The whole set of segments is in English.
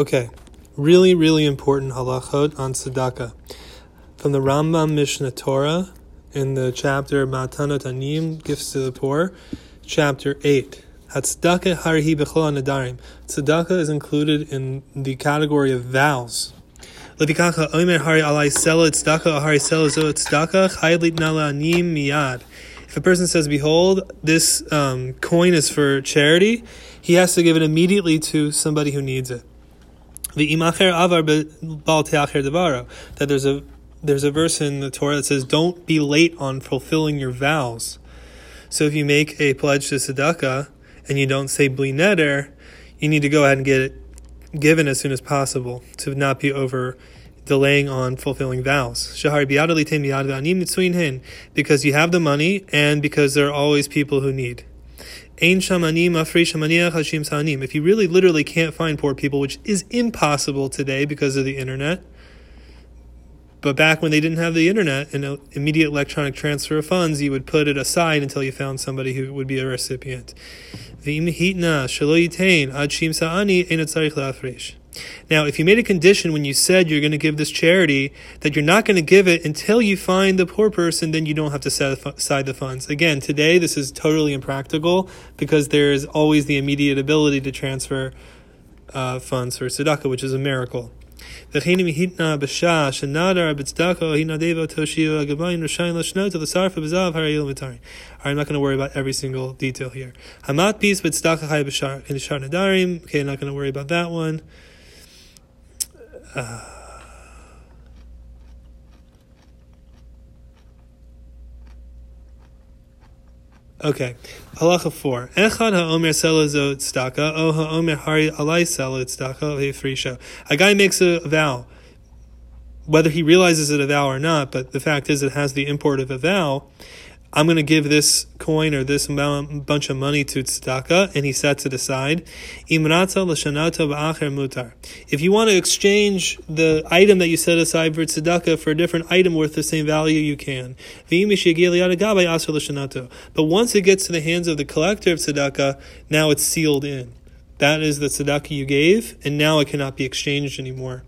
Okay, really, really important halachot on tzedakah. From the Rambam Mishnah Torah in the chapter Matanot Anim, Gifts to the Poor, chapter 8. Tzedakah harhi b'chol nadarim. Tzedakah is included in the category of vows. Hari alai sela tzedakah hari sela zo tzedakah anim miyad. If a person says, "Behold, this um, coin is for charity," he has to give it immediately to somebody who needs it. The imacher avar bal devaro. That there's a there's a verse in the Torah that says, "Don't be late on fulfilling your vows." So if you make a pledge to tzedakah and you don't say bli neder, you need to go ahead and get it given as soon as possible to not be over delaying on fulfilling vows. Because you have the money and because there are always people who need. If you really literally can't find poor people, which is impossible today because of the internet, but back when they didn't have the internet and immediate electronic transfer of funds, you would put it aside until you found somebody who would be a recipient. Now, if you made a condition when you said you're going to give this charity that you're not going to give it until you find the poor person, then you don't have to set aside the funds. Again, today this is totally impractical because there is always the immediate ability to transfer uh, funds for tzedakah, which is a miracle. I'm not going to worry about every single detail here. Hamat but nadarim. Okay, not going to worry about that one. Uh, okay. Halacha 4. Echad ha'omer selazo tzedaka, o ha'omer hari alai sela tzedaka, frisha. A guy makes a vow, whether he realizes it a vow or not, but the fact is it has the import of a vow, I'm going to give this coin or this amount, bunch of money to tzedakah, and he sets it aside. If you want to exchange the item that you set aside for tzedakah for a different item worth the same value, you can. But once it gets to the hands of the collector of tzedakah, now it's sealed in. That is the tzedakah you gave, and now it cannot be exchanged anymore.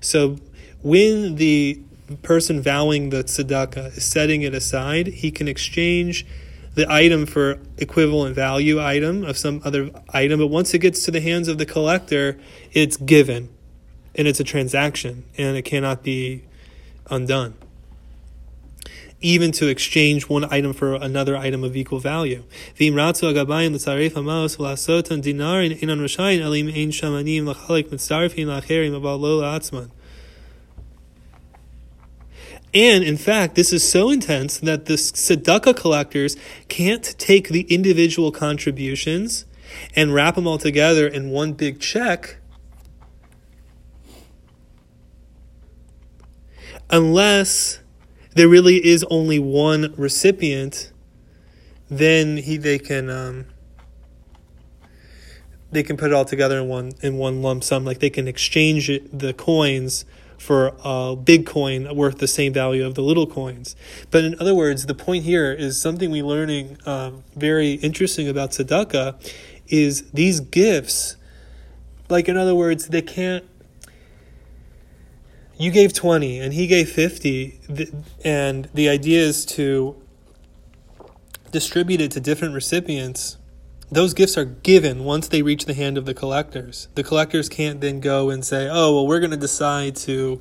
So when the person vowing the tzedakah is setting it aside, he can exchange the item for equivalent value item of some other item. But once it gets to the hands of the collector, it's given, and it's a transaction, and it cannot be undone. Even to exchange one item for another item of equal value. And in fact, this is so intense that the tzedakah collectors can't take the individual contributions and wrap them all together in one big check unless there really is only one recipient then he they can um, they can put it all together in one in one lump sum. Like they can exchange it, the coins for a big coin worth the same value of the little coins. But in other words, the point here is something we're learning um, very interesting about tzedakah is these gifts, like in other words, they can't. You gave 20 and he gave 50, and the idea is to distribute it to different recipients those gifts are given once they reach the hand of the collectors. The collectors can't then go and say, oh, well, we're going to decide to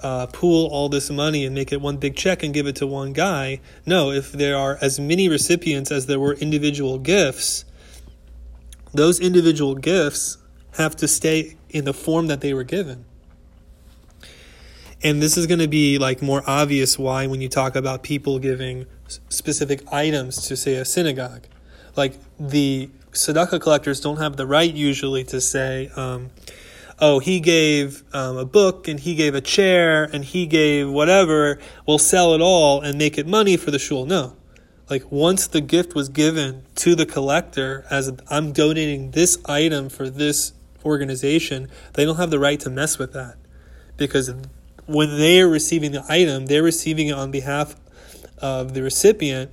uh, pool all this money and make it one big check and give it to one guy. No, if there are as many recipients as there were individual gifts, those individual gifts have to stay in the form that they were given. And this is going to be like more obvious why when you talk about people giving specific items to say a synagogue like the tzedakah collectors don't have the right usually to say, um, oh, he gave um, a book and he gave a chair and he gave whatever, we'll sell it all and make it money for the shul. No. Like once the gift was given to the collector as I'm donating this item for this organization, they don't have the right to mess with that. Because when they're receiving the item, they're receiving it on behalf of the recipient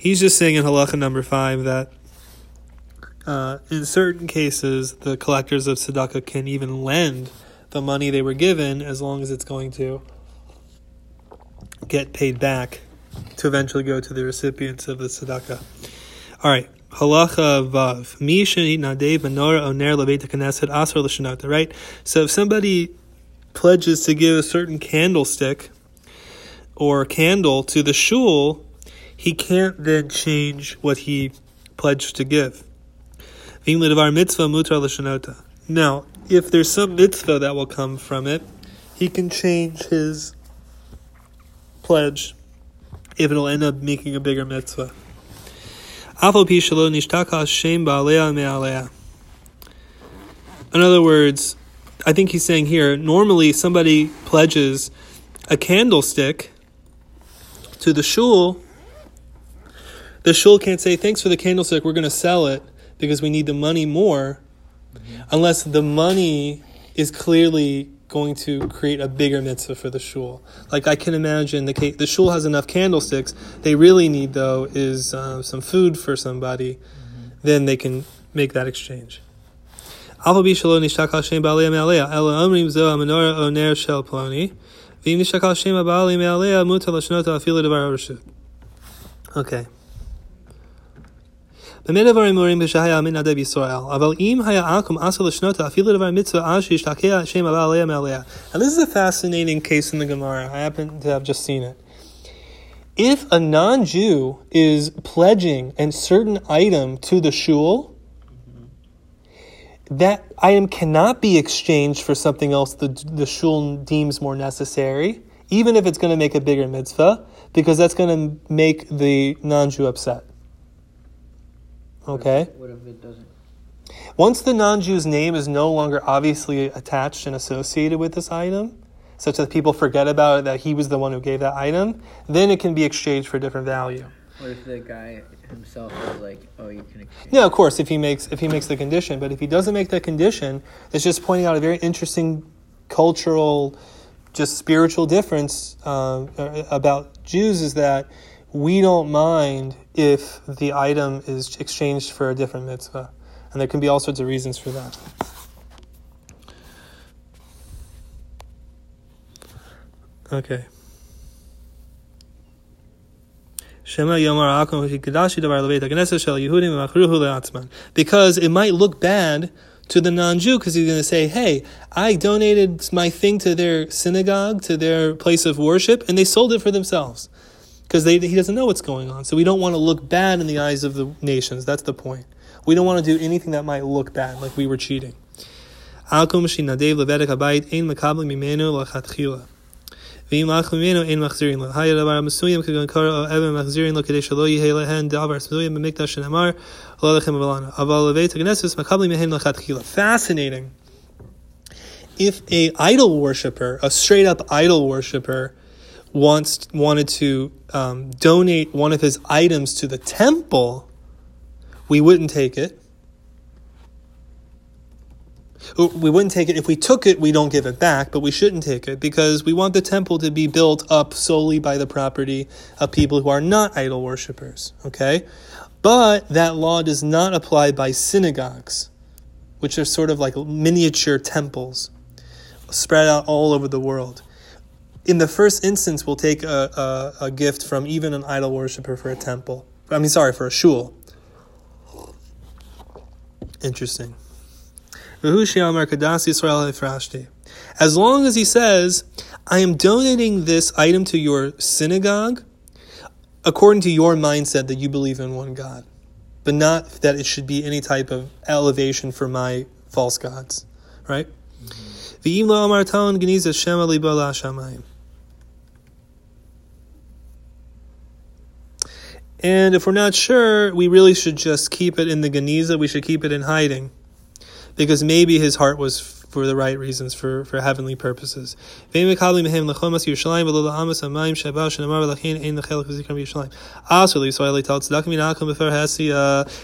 He's just saying in halacha number five that uh, in certain cases, the collectors of tzedakah can even lend the money they were given as long as it's going to get paid back to eventually go to the recipients of the tzedakah. All right. Halacha vav. Mi nadev oner leveit knesset asr l'shanota. Right. So if somebody pledges to give a certain candlestick or candle to the shul, he can't then change what he pledged to give. Now, if there's some mitzvah that will come from it, he can change his pledge if it'll end up making a bigger mitzvah. In other words, I think he's saying here normally somebody pledges a candlestick to the shul the shul can't say, thanks for the candlestick, we're going to sell it because we need the money more, unless the money is clearly going to create a bigger mitzvah for the shul. Like I can imagine the the shul has enough candlesticks. They really need though is uh, some food for somebody. Mm-hmm. Then they can make that exchange. Okay. And this is a fascinating case in the Gemara. I happen to have just seen it. If a non-Jew is pledging a certain item to the shul, that item cannot be exchanged for something else the, the shul deems more necessary, even if it's going to make a bigger mitzvah, because that's going to make the non-Jew upset. Okay. What if, it doesn't? Once the non-Jew's name is no longer obviously attached and associated with this item, such that people forget about it that he was the one who gave that item, then it can be exchanged for a different value. What if the guy himself is like, "Oh, you can exchange"? Yeah, of course, if he makes if he makes the condition, but if he doesn't make the condition, it's just pointing out a very interesting cultural, just spiritual difference uh, about Jews is that we don't mind if the item is exchanged for a different mitzvah. And there can be all sorts of reasons for that. Okay. Because it might look bad to the non-Jew because he's going to say, "Hey, I donated my thing to their synagogue, to their place of worship, and they sold it for themselves." Because he doesn't know what's going on. So we don't want to look bad in the eyes of the nations. That's the point. We don't want to do anything that might look bad, like we were cheating. Fascinating. If a idol worshiper, a straight up idol worshiper, wants wanted to um, donate one of his items to the temple, we wouldn't take it. We wouldn't take it. If we took it, we don't give it back, but we shouldn't take it because we want the temple to be built up solely by the property of people who are not idol worshippers. Okay? But that law does not apply by synagogues, which are sort of like miniature temples spread out all over the world in the first instance, we'll take a, a, a gift from even an idol worshiper for a temple. I mean, sorry, for a shul. Interesting. As long as he says, I am donating this item to your synagogue according to your mindset that you believe in one God, but not that it should be any type of elevation for my false gods, right? Mm-hmm. And if we're not sure, we really should just keep it in the Geniza. We should keep it in hiding. Because maybe his heart was for the right reasons, for, for heavenly purposes. It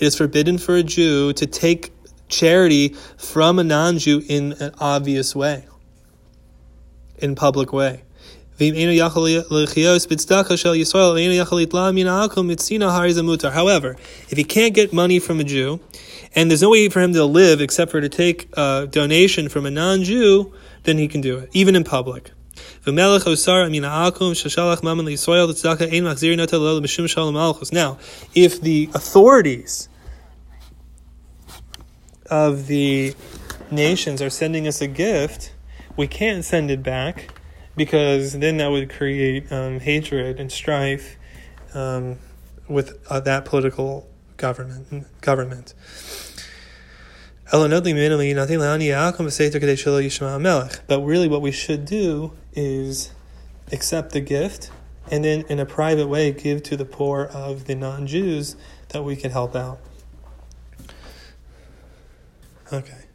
is forbidden for a Jew to take charity from a non-Jew in an obvious way, in public way. However, if he can't get money from a Jew, and there's no way for him to live except for to take a donation from a non-Jew, then he can do it, even in public. Now, if the authorities of the nations are sending us a gift, we can't send it back because then that would create um, hatred and strife um, with uh, that political government. Government. But really, what we should do is accept the gift and then, in a private way, give to the poor of the non Jews that we can help out. Okay.